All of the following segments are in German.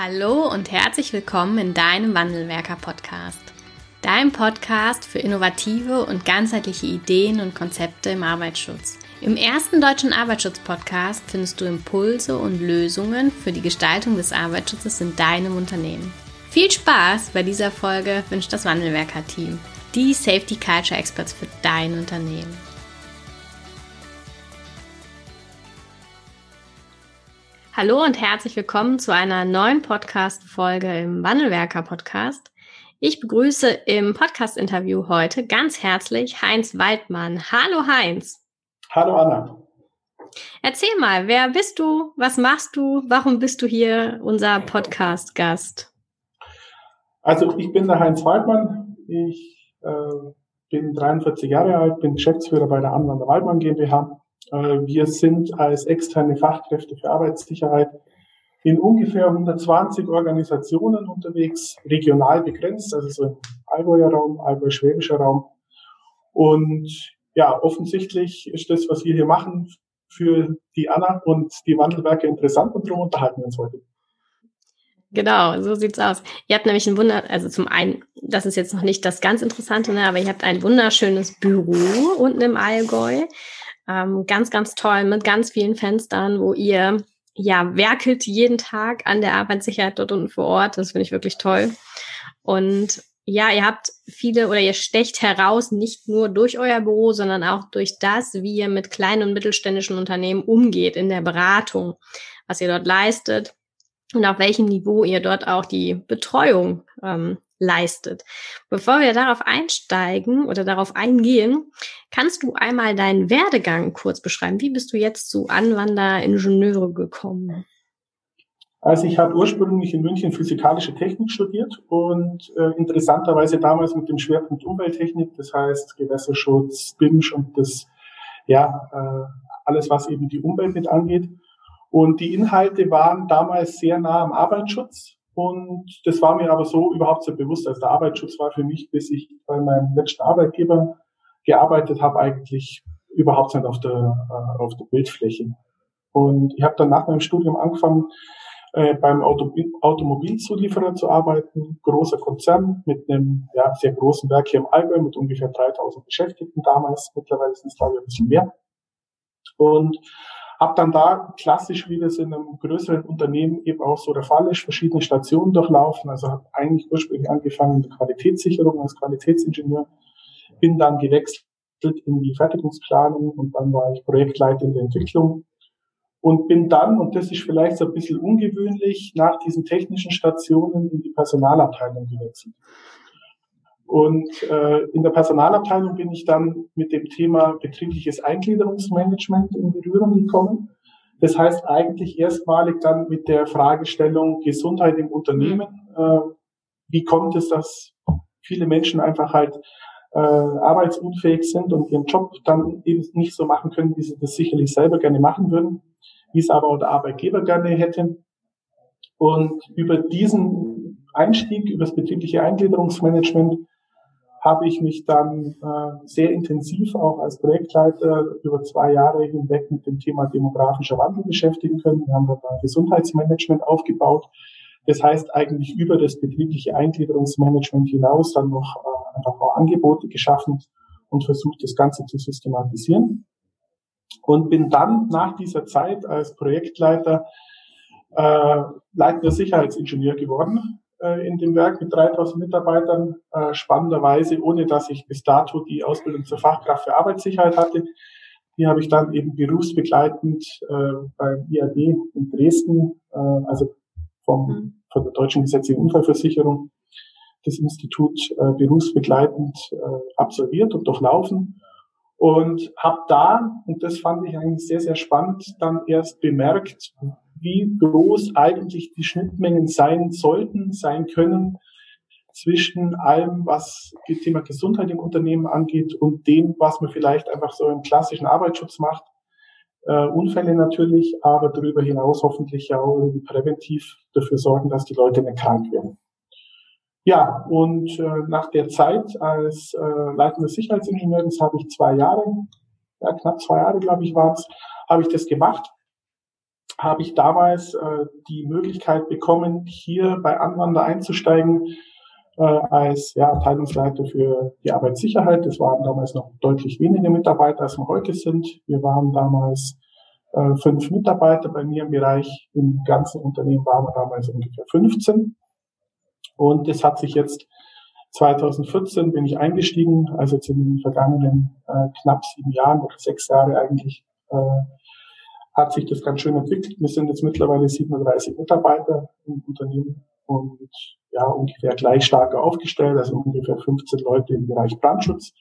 Hallo und herzlich willkommen in deinem Wandelwerker-Podcast. Dein Podcast für innovative und ganzheitliche Ideen und Konzepte im Arbeitsschutz. Im ersten deutschen Arbeitsschutz-Podcast findest du Impulse und Lösungen für die Gestaltung des Arbeitsschutzes in deinem Unternehmen. Viel Spaß bei dieser Folge wünscht das Wandelwerker-Team, die Safety Culture Experts für dein Unternehmen. Hallo und herzlich willkommen zu einer neuen Podcast-Folge im Wandelwerker-Podcast. Ich begrüße im Podcast-Interview heute ganz herzlich Heinz Waldmann. Hallo Heinz. Hallo Anna. Erzähl mal, wer bist du? Was machst du? Warum bist du hier unser Podcast-Gast? Also ich bin der Heinz Waldmann. Ich äh, bin 43 Jahre alt, bin Geschäftsführer bei der Anwender Waldmann GmbH wir sind als externe Fachkräfte für Arbeitssicherheit in ungefähr 120 Organisationen unterwegs, regional begrenzt, also so im Allgäuer Raum, Allgäu-Schwäbischer Raum. Und ja, offensichtlich ist das, was wir hier machen, für die Anna und die Wandelwerke interessant und darum unterhalten wir uns heute. Genau, so sieht's aus. Ihr habt nämlich ein Wunder, also zum einen, das ist jetzt noch nicht das ganz Interessante, ne, aber ihr habt ein wunderschönes Büro unten im Allgäu. Ähm, ganz, ganz toll mit ganz vielen Fenstern, wo ihr ja werkelt jeden Tag an der Arbeitssicherheit dort unten vor Ort. Das finde ich wirklich toll. Und ja, ihr habt viele oder ihr stecht heraus, nicht nur durch euer Büro, sondern auch durch das, wie ihr mit kleinen und mittelständischen Unternehmen umgeht in der Beratung, was ihr dort leistet und auf welchem Niveau ihr dort auch die Betreuung ähm, leistet. Bevor wir darauf einsteigen oder darauf eingehen, kannst du einmal deinen Werdegang kurz beschreiben. Wie bist du jetzt zu Anwanderingenieure gekommen? Also ich habe ursprünglich in München physikalische Technik studiert und äh, interessanterweise damals mit dem Schwerpunkt Umwelttechnik, das heißt Gewässerschutz, BIMSCH und das ja äh, alles, was eben die Umwelt mit angeht. Und die Inhalte waren damals sehr nah am Arbeitsschutz. Und das war mir aber so überhaupt so bewusst. Also der Arbeitsschutz war für mich, bis ich bei meinem letzten Arbeitgeber gearbeitet habe, eigentlich überhaupt nicht auf der, äh, auf der Bildfläche. Und ich habe dann nach meinem Studium angefangen, äh, beim Auto, Automobilzulieferer zu arbeiten, großer Konzern mit einem ja, sehr großen Werk hier im Allgäu mit ungefähr 3000 Beschäftigten damals. Mittlerweile sind es, glaube ich, ein bisschen mehr. Und hab dann da klassisch, wie das in einem größeren Unternehmen eben auch so der Fall ist, verschiedene Stationen durchlaufen. Also habe eigentlich ursprünglich angefangen mit Qualitätssicherung als Qualitätsingenieur, bin dann gewechselt in die Fertigungsplanung und dann war ich Projektleiter in der Entwicklung und bin dann, und das ist vielleicht so ein bisschen ungewöhnlich, nach diesen technischen Stationen in die Personalabteilung gewechselt. Und äh, in der Personalabteilung bin ich dann mit dem Thema betriebliches Eingliederungsmanagement in Berührung gekommen. Das heißt eigentlich erstmalig dann mit der Fragestellung Gesundheit im Unternehmen. Äh, wie kommt es, dass viele Menschen einfach halt äh, arbeitsunfähig sind und ihren Job dann eben nicht so machen können, wie sie das sicherlich selber gerne machen würden, wie es aber auch der Arbeitgeber gerne hätte. Und über diesen Einstieg, über das betriebliche Eingliederungsmanagement, habe ich mich dann äh, sehr intensiv auch als Projektleiter über zwei Jahre hinweg mit dem Thema demografischer Wandel beschäftigen können. Wir haben dort ein Gesundheitsmanagement aufgebaut. Das heißt eigentlich über das betriebliche Eingliederungsmanagement hinaus dann noch äh, einfach auch Angebote geschaffen und versucht, das Ganze zu systematisieren. Und bin dann nach dieser Zeit als Projektleiter äh, leitender Sicherheitsingenieur geworden in dem Werk mit 3000 Mitarbeitern, äh, spannenderweise, ohne dass ich bis dato die Ausbildung zur Fachkraft für Arbeitssicherheit hatte. Die habe ich dann eben berufsbegleitend äh, beim IAD in Dresden, äh, also vom, mhm. von der Deutschen Gesetzlichen Unfallversicherung, das Institut äh, berufsbegleitend äh, absolviert und durchlaufen und habe da, und das fand ich eigentlich sehr, sehr spannend, dann erst bemerkt, wie groß eigentlich die Schnittmengen sein sollten, sein können zwischen allem, was das Thema Gesundheit im Unternehmen angeht und dem, was man vielleicht einfach so im klassischen Arbeitsschutz macht. Äh, Unfälle natürlich, aber darüber hinaus hoffentlich ja auch irgendwie präventiv dafür sorgen, dass die Leute nicht krank werden. Ja, und äh, nach der Zeit als äh, leitender Sicherheitsingenieur, das habe ich zwei Jahre, ja, knapp zwei Jahre, glaube ich, war es, habe ich das gemacht habe ich damals äh, die Möglichkeit bekommen, hier bei Anwander einzusteigen äh, als ja, Abteilungsleiter für die Arbeitssicherheit. Das waren damals noch deutlich weniger Mitarbeiter, als wir heute sind. Wir waren damals äh, fünf Mitarbeiter bei mir im Bereich. Im ganzen Unternehmen waren wir damals ungefähr 15. Und es hat sich jetzt 2014 bin ich eingestiegen, also jetzt in den vergangenen äh, knapp sieben Jahren oder sechs Jahre eigentlich, äh, hat sich das ganz schön entwickelt. Wir sind jetzt mittlerweile 37 Mitarbeiter im Unternehmen und ja, ungefähr gleich stark aufgestellt, also ungefähr 15 Leute im Bereich Brandschutz.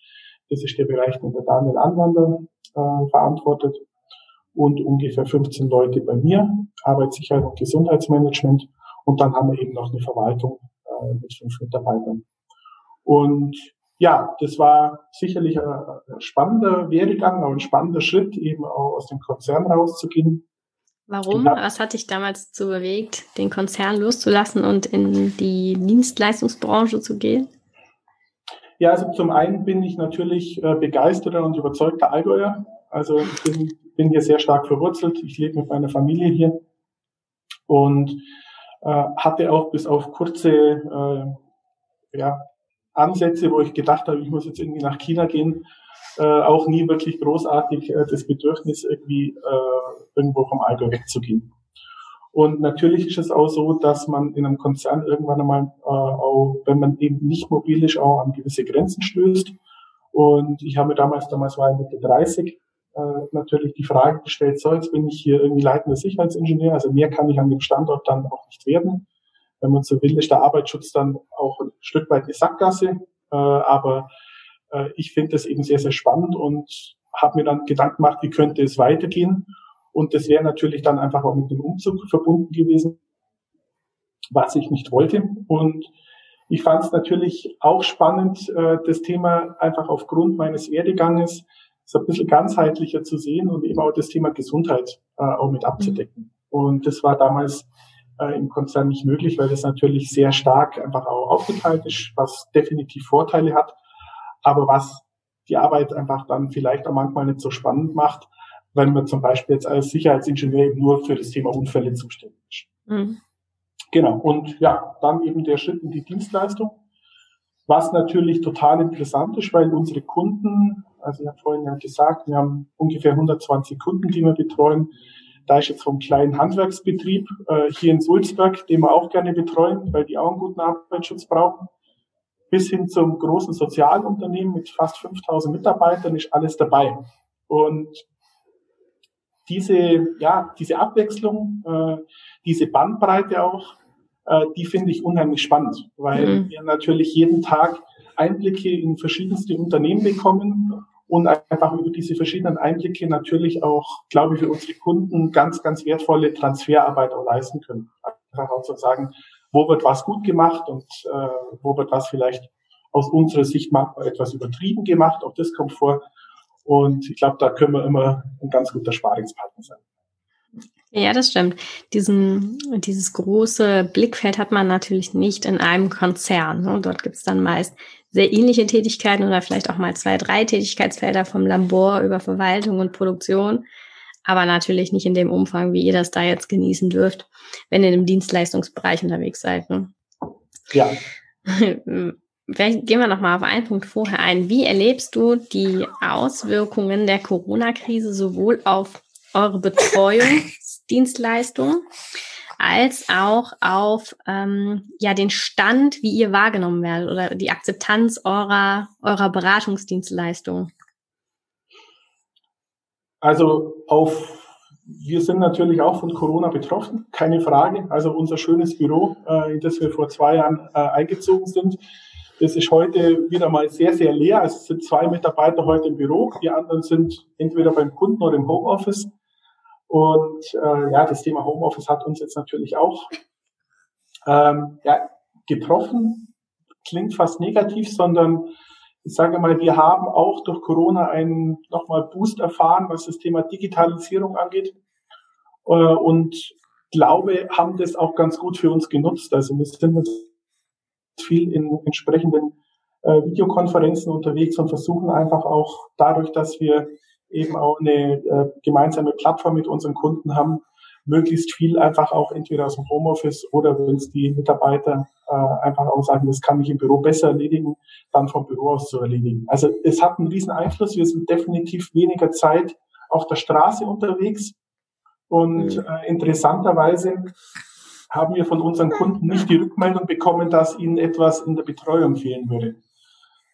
Das ist der Bereich, den der Daniel Anwander äh, verantwortet. Und ungefähr 15 Leute bei mir, Arbeitssicherheit und Gesundheitsmanagement. Und dann haben wir eben noch eine Verwaltung äh, mit fünf Mitarbeitern. Und ja, das war sicherlich ein, spannender Werdegang, ein spannender Schritt, eben auch aus dem Konzern rauszugehen. Warum? Was hat dich damals zu bewegt, den Konzern loszulassen und in die Dienstleistungsbranche zu gehen? Ja, also zum einen bin ich natürlich äh, begeisterter und überzeugter Allgäuer. Also ich bin, bin hier sehr stark verwurzelt. Ich lebe mit meiner Familie hier und äh, hatte auch bis auf kurze äh, ja, Ansätze, wo ich gedacht habe, ich muss jetzt irgendwie nach China gehen, äh, auch nie wirklich großartig äh, das Bedürfnis, irgendwie äh, irgendwo vom Allgäu wegzugehen. Und natürlich ist es auch so, dass man in einem Konzern irgendwann einmal, äh, auch, wenn man eben nicht mobil ist, auch an gewisse Grenzen stößt. Und ich habe damals, damals war ich Mitte 30, äh, natürlich die Frage gestellt, so, jetzt bin ich hier irgendwie leitender Sicherheitsingenieur, also mehr kann ich an dem Standort dann auch nicht werden. Wenn man so will, ist der Arbeitsschutz dann auch ein Stück weit eine Sackgasse. Äh, aber äh, ich finde das eben sehr, sehr spannend und habe mir dann Gedanken gemacht, wie könnte es weitergehen. Und das wäre natürlich dann einfach auch mit dem Umzug verbunden gewesen, was ich nicht wollte. Und ich fand es natürlich auch spannend, äh, das Thema einfach aufgrund meines Werdeganges so ein bisschen ganzheitlicher zu sehen und eben auch das Thema Gesundheit äh, auch mit abzudecken. Und das war damals äh, im Konzern nicht möglich, weil das natürlich sehr stark einfach auch aufgeteilt ist, was definitiv Vorteile hat, aber was die Arbeit einfach dann vielleicht auch manchmal nicht so spannend macht, wenn man zum Beispiel jetzt als Sicherheitsingenieur eben nur für das Thema Unfälle zuständig ist. Mhm. Genau. Und ja, dann eben der Schritt in die Dienstleistung, was natürlich total interessant ist, weil unsere Kunden, also ich habe vorhin ja gesagt, wir haben ungefähr 120 Kunden, die wir betreuen. Da ist jetzt vom kleinen Handwerksbetrieb äh, hier in Sulzberg, den wir auch gerne betreuen, weil die auch einen guten Arbeitsschutz brauchen, bis hin zum großen Sozialunternehmen mit fast 5000 Mitarbeitern ist alles dabei. Und diese, ja, diese Abwechslung, äh, diese Bandbreite auch, äh, die finde ich unheimlich spannend, weil mhm. wir natürlich jeden Tag Einblicke in verschiedenste Unternehmen bekommen und einfach über diese verschiedenen Einblicke natürlich auch, glaube ich, für unsere Kunden ganz, ganz wertvolle Transferarbeit auch leisten können. Einfach auch zu sagen, wo wird was gut gemacht und äh, wo wird was vielleicht aus unserer Sicht mal etwas übertrieben gemacht. Auch das kommt vor. Und ich glaube, da können wir immer ein ganz guter Sparingspartner sein. Ja, das stimmt. Diesen, dieses große Blickfeld hat man natürlich nicht in einem Konzern. Ne? Dort gibt es dann meist sehr ähnliche Tätigkeiten oder vielleicht auch mal zwei, drei Tätigkeitsfelder vom Labor über Verwaltung und Produktion, aber natürlich nicht in dem Umfang, wie ihr das da jetzt genießen dürft, wenn ihr im Dienstleistungsbereich unterwegs seid. Ne? Ja. Vielleicht gehen wir nochmal auf einen Punkt vorher ein. Wie erlebst du die Auswirkungen der Corona-Krise sowohl auf eure Betreuungsdienstleistung als auch auf ähm, ja den Stand, wie ihr wahrgenommen werdet oder die Akzeptanz eurer eurer Beratungsdienstleistung? Also auf wir sind natürlich auch von Corona betroffen, keine Frage. Also unser schönes Büro, äh, in das wir vor zwei Jahren äh, eingezogen sind, das ist heute wieder mal sehr, sehr leer. Also es sind zwei Mitarbeiter heute im Büro, die anderen sind entweder beim Kunden oder im Homeoffice. Und äh, ja, das Thema Homeoffice hat uns jetzt natürlich auch ähm, ja, getroffen. Klingt fast negativ, sondern ich sage mal, wir haben auch durch Corona einen nochmal Boost erfahren, was das Thema Digitalisierung angeht. Äh, und glaube, haben das auch ganz gut für uns genutzt. Also wir sind viel in entsprechenden äh, Videokonferenzen unterwegs und versuchen einfach auch dadurch, dass wir eben auch eine äh, gemeinsame Plattform mit unseren Kunden haben, möglichst viel einfach auch entweder aus dem Homeoffice oder wenn es die Mitarbeiter äh, einfach auch sagen, das kann ich im Büro besser erledigen, dann vom Büro aus zu erledigen. Also es hat einen riesen Einfluss. Wir sind definitiv weniger Zeit auf der Straße unterwegs. Und äh, interessanterweise haben wir von unseren Kunden nicht die Rückmeldung bekommen, dass ihnen etwas in der Betreuung fehlen würde.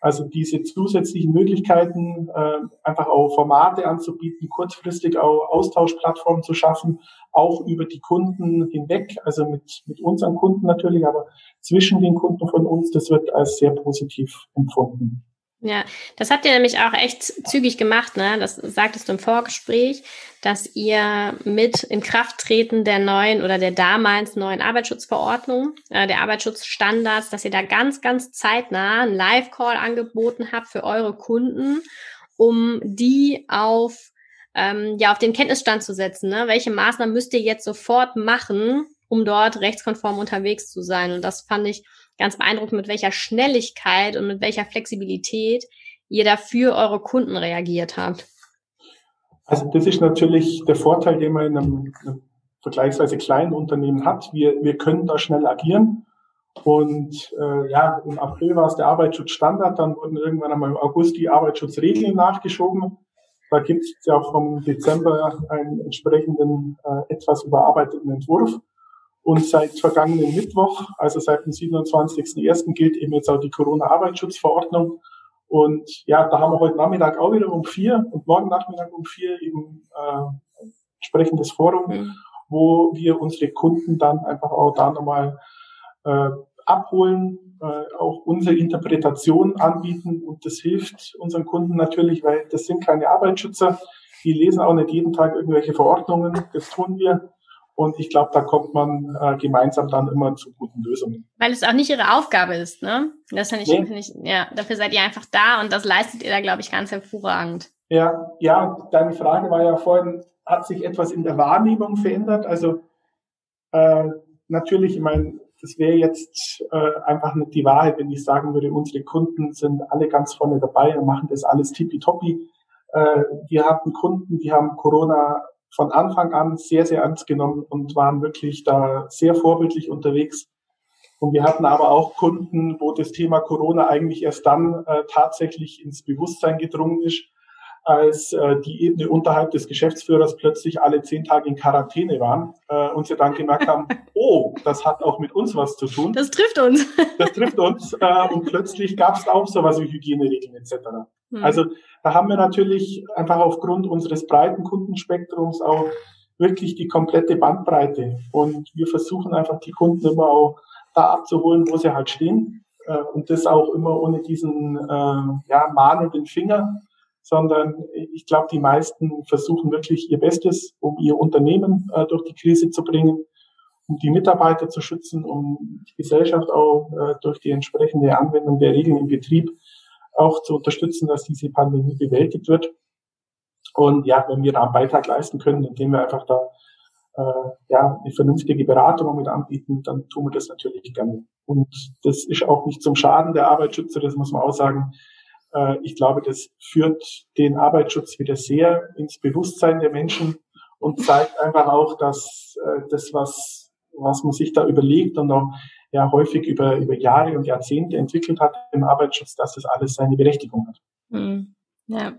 Also diese zusätzlichen Möglichkeiten, äh, einfach auch Formate anzubieten, kurzfristig auch Austauschplattformen zu schaffen, auch über die Kunden hinweg, also mit, mit unseren Kunden natürlich, aber zwischen den Kunden von uns, das wird als sehr positiv empfunden. Ja, das habt ihr nämlich auch echt zügig gemacht, ne? Das sagtest du im Vorgespräch, dass ihr mit Inkrafttreten der neuen oder der damals neuen Arbeitsschutzverordnung, äh, der Arbeitsschutzstandards, dass ihr da ganz, ganz zeitnah einen Live-Call angeboten habt für eure Kunden, um die auf ähm, ja auf den Kenntnisstand zu setzen. Ne? Welche Maßnahmen müsst ihr jetzt sofort machen, um dort rechtskonform unterwegs zu sein? Und das fand ich ganz beeindruckend, mit welcher Schnelligkeit und mit welcher Flexibilität ihr dafür eure Kunden reagiert habt. Also das ist natürlich der Vorteil, den man in einem, einem vergleichsweise kleinen Unternehmen hat. Wir, wir können da schnell agieren. Und äh, ja, im April war es der Arbeitsschutzstandard, dann wurden irgendwann einmal im August die Arbeitsschutzregeln nachgeschoben. Da gibt es ja vom Dezember einen entsprechenden, äh, etwas überarbeiteten Entwurf. Und seit vergangenen Mittwoch, also seit dem 27.01. gilt eben jetzt auch die Corona-Arbeitsschutzverordnung. Und ja, da haben wir heute Nachmittag auch wieder um vier und morgen Nachmittag um vier eben äh, entsprechendes Forum, mhm. wo wir unsere Kunden dann einfach auch da nochmal äh, abholen, äh, auch unsere Interpretation anbieten. Und das hilft unseren Kunden natürlich, weil das sind keine Arbeitsschützer. Die lesen auch nicht jeden Tag irgendwelche Verordnungen. Das tun wir. Und ich glaube, da kommt man äh, gemeinsam dann immer zu guten Lösungen. Weil es auch nicht ihre Aufgabe ist, ne? Das finde ich, nee. find ich, ja, dafür seid ihr einfach da und das leistet ihr da, glaube ich, ganz hervorragend. Ja, ja, deine Frage war ja vorhin, hat sich etwas in der Wahrnehmung verändert? Also äh, natürlich, ich meine, das wäre jetzt äh, einfach nicht die Wahrheit, wenn ich sagen würde, unsere Kunden sind alle ganz vorne dabei und machen das alles tippitoppi. Äh, wir hatten Kunden, die haben Corona von Anfang an sehr, sehr ernst genommen und waren wirklich da sehr vorbildlich unterwegs. Und wir hatten aber auch Kunden, wo das Thema Corona eigentlich erst dann äh, tatsächlich ins Bewusstsein gedrungen ist, als äh, die Ebene unterhalb des Geschäftsführers plötzlich alle zehn Tage in Quarantäne waren äh, und sie dann gemerkt haben, oh, das hat auch mit uns was zu tun. Das trifft uns. Das trifft uns. Äh, und plötzlich gab es auch sowas wie Hygieneregeln etc. Hm. Also da haben wir natürlich einfach aufgrund unseres breiten Kundenspektrums auch wirklich die komplette Bandbreite. Und wir versuchen einfach die Kunden immer auch da abzuholen, wo sie halt stehen. Äh, und das auch immer ohne diesen äh, ja, mahnenden Finger, sondern ich glaube, die meisten versuchen wirklich ihr Bestes, um ihr Unternehmen äh, durch die Krise zu bringen, um die Mitarbeiter zu schützen, um die Gesellschaft auch äh, durch die entsprechende Anwendung der Regeln im Betrieb auch zu unterstützen, dass diese Pandemie bewältigt wird. Und ja, wenn wir da einen Beitrag leisten können, indem wir einfach da äh, ja eine vernünftige Beratung mit anbieten, dann tun wir das natürlich gerne. Und das ist auch nicht zum Schaden der Arbeitsschützer, das muss man auch sagen. Äh, ich glaube, das führt den Arbeitsschutz wieder sehr ins Bewusstsein der Menschen und zeigt einfach auch, dass äh, das, was, was man sich da überlegt und auch ja häufig über, über Jahre und Jahrzehnte entwickelt hat im Arbeitsschutz, dass das alles seine Berechtigung hat. Mhm. Ja.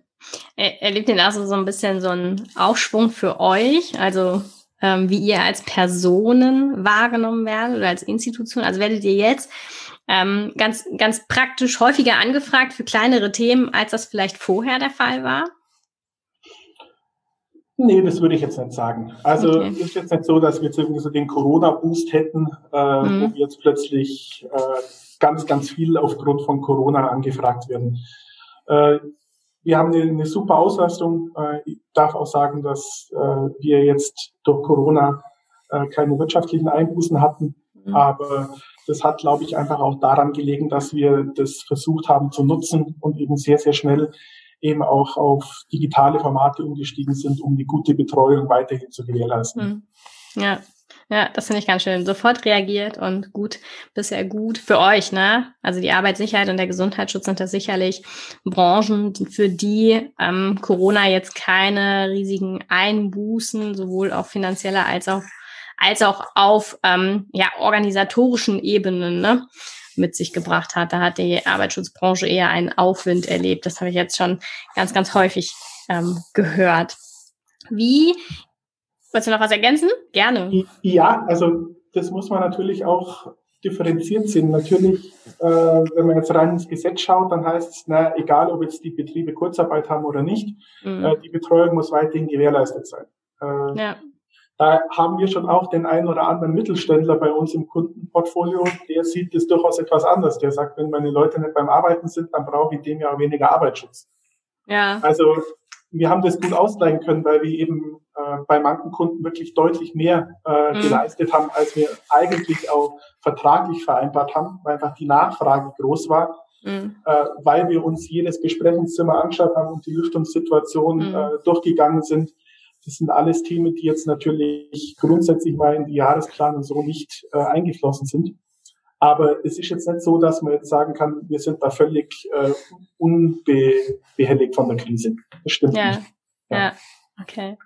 Erlebt ihr also so ein bisschen so einen Aufschwung für euch? Also ähm, wie ihr als Personen wahrgenommen werdet oder als Institution? Also werdet ihr jetzt ähm, ganz, ganz praktisch häufiger angefragt für kleinere Themen, als das vielleicht vorher der Fall war? Nee, das würde ich jetzt nicht sagen. Also okay. ist jetzt nicht so, dass wir jetzt irgendwie so den Corona-Boost hätten, äh, mhm. wo wir jetzt plötzlich äh, ganz, ganz viel aufgrund von Corona angefragt werden. Äh, wir haben eine, eine super Auslastung. Äh, ich darf auch sagen, dass äh, wir jetzt durch Corona äh, keine wirtschaftlichen Einbußen hatten. Mhm. Aber das hat, glaube ich, einfach auch daran gelegen, dass wir das versucht haben zu nutzen und eben sehr, sehr schnell eben auch auf digitale Formate umgestiegen sind, um die gute Betreuung weiterhin zu gewährleisten. Hm. Ja, Ja, das finde ich ganz schön. Sofort reagiert und gut, bisher gut für euch, ne? Also die Arbeitssicherheit und der Gesundheitsschutz sind da sicherlich Branchen, für die ähm, Corona jetzt keine riesigen Einbußen, sowohl auf finanzieller als auch als auch auf ähm, ja, organisatorischen Ebenen ne, mit sich gebracht hat. Da hat die Arbeitsschutzbranche eher einen Aufwind erlebt. Das habe ich jetzt schon ganz, ganz häufig ähm, gehört. Wie Wolltest du noch was ergänzen? Gerne. Ja, also das muss man natürlich auch differenziert sehen. Natürlich, äh, wenn man jetzt rein ins Gesetz schaut, dann heißt es, na, egal ob jetzt die Betriebe Kurzarbeit haben oder nicht, mhm. äh, die Betreuung muss weiterhin gewährleistet sein. Äh, ja. Da haben wir schon auch den einen oder anderen Mittelständler bei uns im Kundenportfolio, der sieht das durchaus etwas anders. Der sagt, wenn meine Leute nicht beim Arbeiten sind, dann brauche ich dem ja weniger Arbeitsschutz. Ja. Also wir haben das gut ausgleichen können, weil wir eben äh, bei manchen Kunden wirklich deutlich mehr äh, mhm. geleistet haben, als wir eigentlich auch vertraglich vereinbart haben, weil einfach die Nachfrage groß war, mhm. äh, weil wir uns jedes Besprechungszimmer angeschaut haben und die Lüftungssituation mhm. äh, durchgegangen sind. Das sind alles Themen, die jetzt natürlich grundsätzlich mal in die Jahresplanung so nicht äh, eingeflossen sind. Aber es ist jetzt nicht so, dass man jetzt sagen kann, wir sind da völlig äh, unbehelligt von der Krise. Das stimmt ja. nicht. Ja. ja, okay.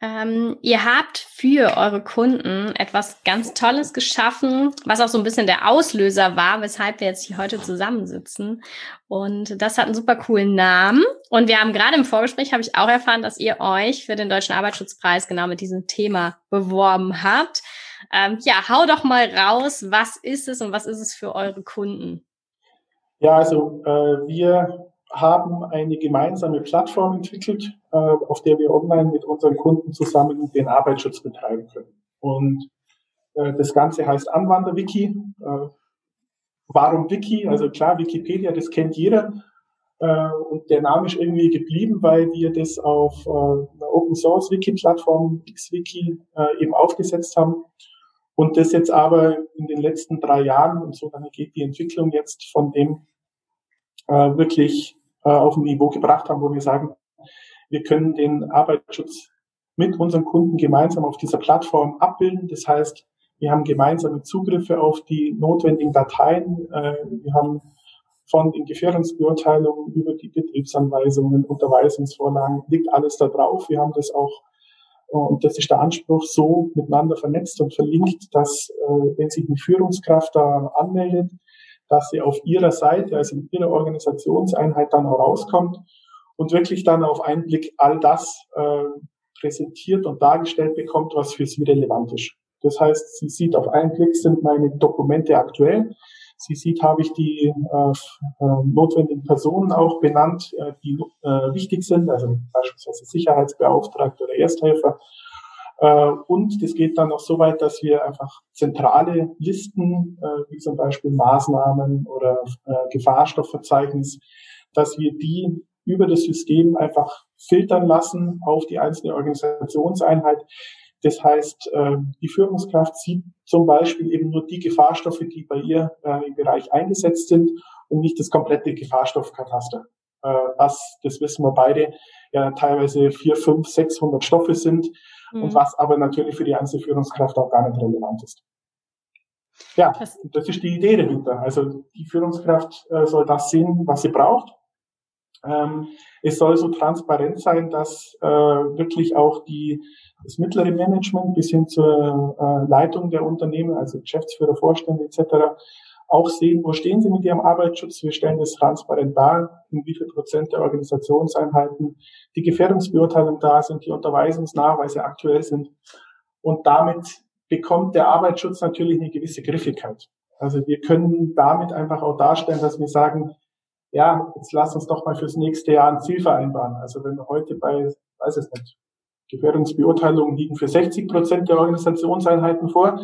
Ähm, ihr habt für eure Kunden etwas ganz Tolles geschaffen, was auch so ein bisschen der Auslöser war, weshalb wir jetzt hier heute zusammensitzen. Und das hat einen super coolen Namen. Und wir haben gerade im Vorgespräch, habe ich auch erfahren, dass ihr euch für den Deutschen Arbeitsschutzpreis genau mit diesem Thema beworben habt. Ähm, ja, hau doch mal raus, was ist es und was ist es für eure Kunden? Ja, also äh, wir haben eine gemeinsame Plattform entwickelt, äh, auf der wir online mit unseren Kunden zusammen den Arbeitsschutz betreiben können. Und äh, das Ganze heißt Anwanderwiki. Äh, warum Wiki? Also klar, Wikipedia, das kennt jeder. Äh, und der Name ist irgendwie geblieben, weil wir das auf äh, einer Open Source Wiki Plattform XWiki äh, eben aufgesetzt haben. Und das jetzt aber in den letzten drei Jahren, und so lange geht die Entwicklung jetzt von dem äh, wirklich äh, auf ein Niveau gebracht haben, wo wir sagen, wir können den Arbeitsschutz mit unseren Kunden gemeinsam auf dieser Plattform abbilden. Das heißt, wir haben gemeinsame Zugriffe auf die notwendigen Dateien. Äh, wir haben von den Gefährdungsbeurteilungen über die Betriebsanweisungen, Unterweisungsvorlagen, liegt alles da drauf. Wir haben das auch, äh, und das ist der Anspruch, so miteinander vernetzt und verlinkt, dass, wenn sich eine Führungskraft da anmeldet, dass sie auf ihrer Seite, also in ihrer Organisationseinheit dann auch rauskommt und wirklich dann auf einen Blick all das äh, präsentiert und dargestellt bekommt, was für sie relevant ist. Das heißt, sie sieht auf einen Blick, sind meine Dokumente aktuell. Sie sieht, habe ich die äh, äh, notwendigen Personen auch benannt, äh, die äh, wichtig sind, also beispielsweise Sicherheitsbeauftragte oder Ersthelfer und das geht dann noch so weit, dass wir einfach zentrale Listen, äh, wie zum Beispiel Maßnahmen oder äh, Gefahrstoffverzeichnis, dass wir die über das System einfach filtern lassen auf die einzelne Organisationseinheit. Das heißt, die Führungskraft sieht zum Beispiel eben nur die Gefahrstoffe, die bei ihr im Bereich eingesetzt sind und nicht das komplette Gefahrstoffkataster. Was, das wissen wir beide, ja teilweise vier, fünf, sechshundert Stoffe sind mhm. und was aber natürlich für die Einzelführungskraft auch gar nicht relevant ist. Ja, das, das ist die Idee dahinter. Also die Führungskraft äh, soll das sehen, was sie braucht. Ähm, es soll so transparent sein, dass äh, wirklich auch die, das mittlere Management bis hin zur äh, Leitung der Unternehmen, also Geschäftsführer, Vorstände etc., auch sehen, wo stehen sie mit ihrem Arbeitsschutz. Wir stellen das transparent dar, in wie viel Prozent der Organisationseinheiten die Gefährdungsbeurteilung da sind, die Unterweisungsnachweise aktuell sind. Und damit bekommt der Arbeitsschutz natürlich eine gewisse Griffigkeit. Also wir können damit einfach auch darstellen, dass wir sagen, ja, jetzt lass uns doch mal fürs nächste Jahr ein Ziel vereinbaren. Also wenn wir heute bei, weiß es nicht, Gefährdungsbeurteilungen liegen für 60 Prozent der Organisationseinheiten vor,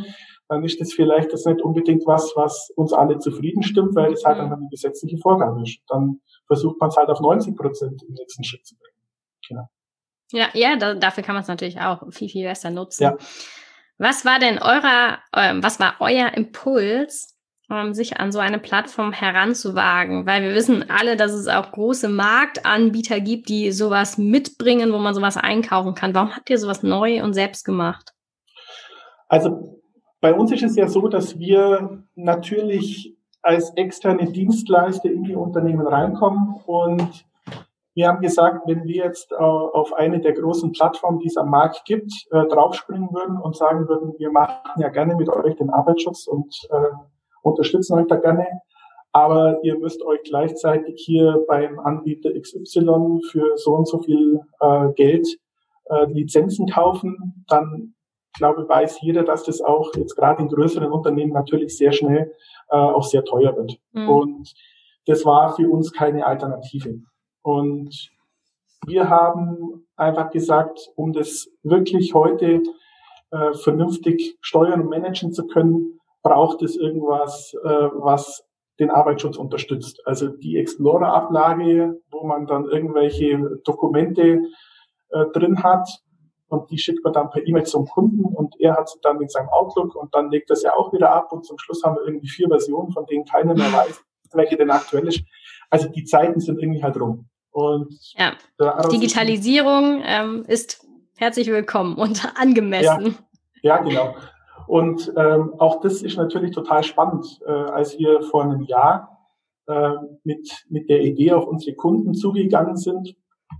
dann ist das vielleicht das nicht unbedingt was, was uns alle zufrieden stimmt, weil das halt mhm. einfach eine gesetzliche Vorgabe ist. Dann versucht man es halt auf 90 Prozent im nächsten Schritt zu bringen. Genau. Ja, ja, da, dafür kann man es natürlich auch viel, viel besser nutzen. Ja. Was war denn eurer, äh, was war euer Impuls, sich an so eine Plattform heranzuwagen? Weil wir wissen alle, dass es auch große Marktanbieter gibt, die sowas mitbringen, wo man sowas einkaufen kann. Warum habt ihr sowas neu und selbst gemacht? Also bei uns ist es ja so, dass wir natürlich als externe Dienstleister in die Unternehmen reinkommen und wir haben gesagt, wenn wir jetzt äh, auf eine der großen Plattformen, die es am Markt gibt, äh, draufspringen würden und sagen würden, wir machen ja gerne mit euch den Arbeitsschutz und äh, unterstützen euch da gerne, aber ihr müsst euch gleichzeitig hier beim Anbieter XY für so und so viel äh, Geld äh, Lizenzen kaufen, dann glaube weiß jeder, dass das auch jetzt gerade in größeren Unternehmen natürlich sehr schnell äh, auch sehr teuer wird. Mhm. Und das war für uns keine Alternative. Und wir haben einfach gesagt, um das wirklich heute äh, vernünftig steuern und managen zu können, braucht es irgendwas, äh, was den Arbeitsschutz unterstützt. Also die Explorer-Ablage, wo man dann irgendwelche Dokumente äh, drin hat und die schickt man dann per E-Mail zum Kunden und er hat sie dann in seinem Outlook und dann legt das ja auch wieder ab und zum Schluss haben wir irgendwie vier Versionen, von denen keiner mehr weiß, welche denn aktuell ist. Also die Zeiten sind irgendwie halt rum. Und ja. Digitalisierung ähm, ist herzlich willkommen und angemessen. Ja, ja genau. Und ähm, auch das ist natürlich total spannend, äh, als wir vor einem Jahr äh, mit, mit der Idee auf unsere Kunden zugegangen sind.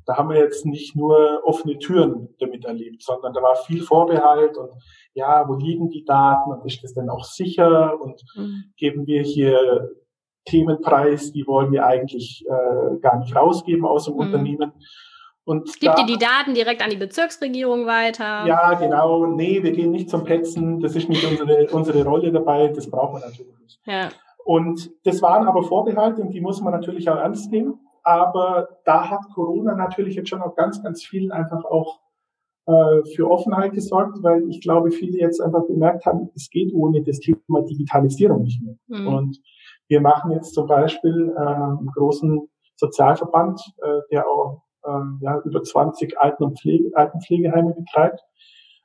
Da haben wir jetzt nicht nur offene Türen damit erlebt, sondern da war viel Vorbehalt und ja, wo liegen die Daten und ist das denn auch sicher und mhm. geben wir hier Themenpreis, die wollen wir eigentlich äh, gar nicht rausgeben aus dem mhm. Unternehmen. Und Gibt ihr die Daten direkt an die Bezirksregierung weiter? Ja, genau. Nee, wir gehen nicht zum Petzen. Das ist nicht unsere, unsere Rolle dabei. Das brauchen wir natürlich nicht. Ja. Und das waren aber Vorbehalte und die muss man natürlich auch ernst nehmen. Aber da hat Corona natürlich jetzt schon auch ganz, ganz viel einfach auch äh, für Offenheit gesorgt, weil ich glaube, viele jetzt einfach bemerkt haben, es geht ohne das Thema Digitalisierung nicht mehr. Mhm. Und wir machen jetzt zum Beispiel äh, einen großen Sozialverband, äh, der auch ähm, ja, über 20 Alten- und Pflege, Altenpflegeheime betreibt.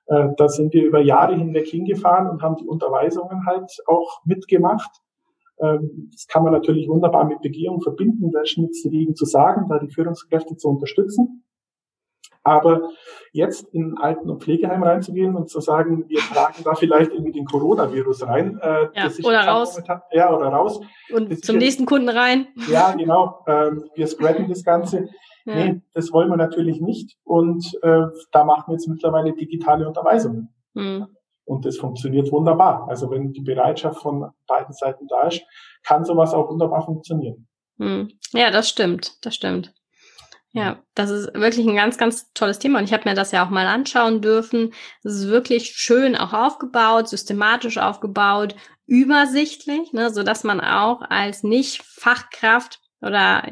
Äh, da sind wir über Jahre hinweg hingefahren und haben die Unterweisungen halt auch mitgemacht. Ähm, das kann man natürlich wunderbar mit Begehung verbinden, da ist nichts dagegen zu sagen, da die Führungskräfte zu unterstützen. Aber jetzt in Alten- und Pflegeheim reinzugehen und zu sagen, wir tragen da vielleicht irgendwie den Coronavirus rein. Äh, ja, oder raus. Momentan, ja, oder raus. Und zum nächsten Kunden rein. Ja, genau. Ähm, wir spreaden das Ganze. Ja. Nee, das wollen wir natürlich nicht. Und äh, da machen wir jetzt mittlerweile digitale Unterweisungen. Mhm. Und das funktioniert wunderbar. Also wenn die Bereitschaft von beiden Seiten da ist, kann sowas auch wunderbar funktionieren. Mhm. Ja, das stimmt. Das stimmt. Ja, das ist wirklich ein ganz, ganz tolles Thema und ich habe mir das ja auch mal anschauen dürfen. Es ist wirklich schön auch aufgebaut, systematisch aufgebaut, übersichtlich, ne, so dass man auch als Nicht-Fachkraft oder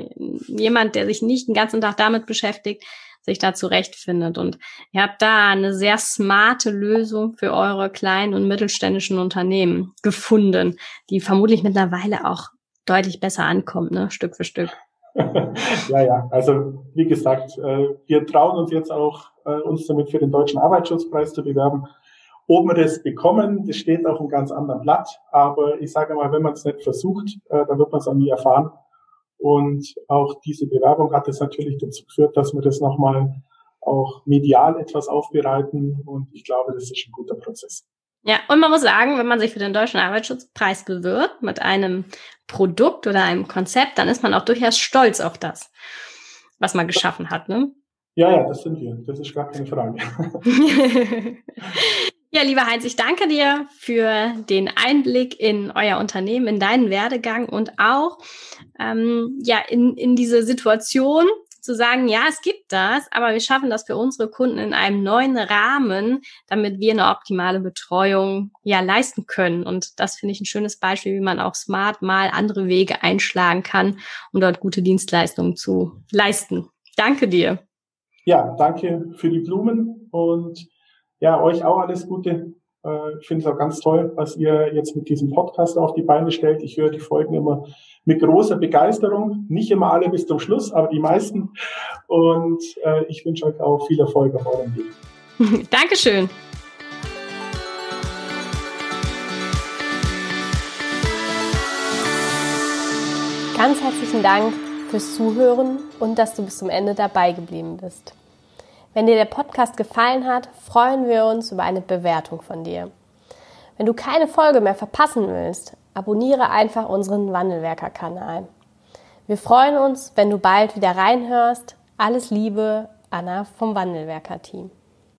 jemand, der sich nicht den ganzen Tag damit beschäftigt, sich da zurechtfindet. Und ihr habt da eine sehr smarte Lösung für eure kleinen und mittelständischen Unternehmen gefunden, die vermutlich mittlerweile auch deutlich besser ankommt, ne, Stück für Stück. ja, ja, also wie gesagt, äh, wir trauen uns jetzt auch, äh, uns damit für den Deutschen Arbeitsschutzpreis zu bewerben. Ob wir das bekommen, das steht auf einem ganz anderen Blatt. Aber ich sage mal, wenn man es nicht versucht, äh, dann wird man es auch nie erfahren. Und auch diese Bewerbung hat es natürlich dazu geführt, dass wir das nochmal auch medial etwas aufbereiten. Und ich glaube, das ist ein guter Prozess. Ja, und man muss sagen, wenn man sich für den Deutschen Arbeitsschutzpreis bewirbt mit einem Produkt oder einem Konzept, dann ist man auch durchaus stolz auf das, was man geschaffen hat, ne? Ja, ja, das sind wir. Das ist gar keine Frage. Ja, lieber Heinz, ich danke dir für den Einblick in euer Unternehmen, in deinen Werdegang und auch ähm, ja in, in diese Situation zu sagen, ja, es gibt das, aber wir schaffen das für unsere Kunden in einem neuen Rahmen, damit wir eine optimale Betreuung ja leisten können. Und das finde ich ein schönes Beispiel, wie man auch smart mal andere Wege einschlagen kann, um dort gute Dienstleistungen zu leisten. Danke dir. Ja, danke für die Blumen und ja, euch auch alles Gute. Äh, ich finde es auch ganz toll, was ihr jetzt mit diesem Podcast auf die Beine stellt. Ich höre die Folgen immer mit großer Begeisterung. Nicht immer alle bis zum Schluss, aber die meisten. Und äh, ich wünsche euch auch viel Erfolg auf eurem Weg. Dankeschön. Ganz herzlichen Dank fürs Zuhören und dass du bis zum Ende dabei geblieben bist. Wenn dir der Podcast gefallen hat, freuen wir uns über eine Bewertung von dir. Wenn du keine Folge mehr verpassen willst, abonniere einfach unseren Wandelwerker-Kanal. Wir freuen uns, wenn du bald wieder reinhörst. Alles Liebe, Anna vom Wandelwerker-Team.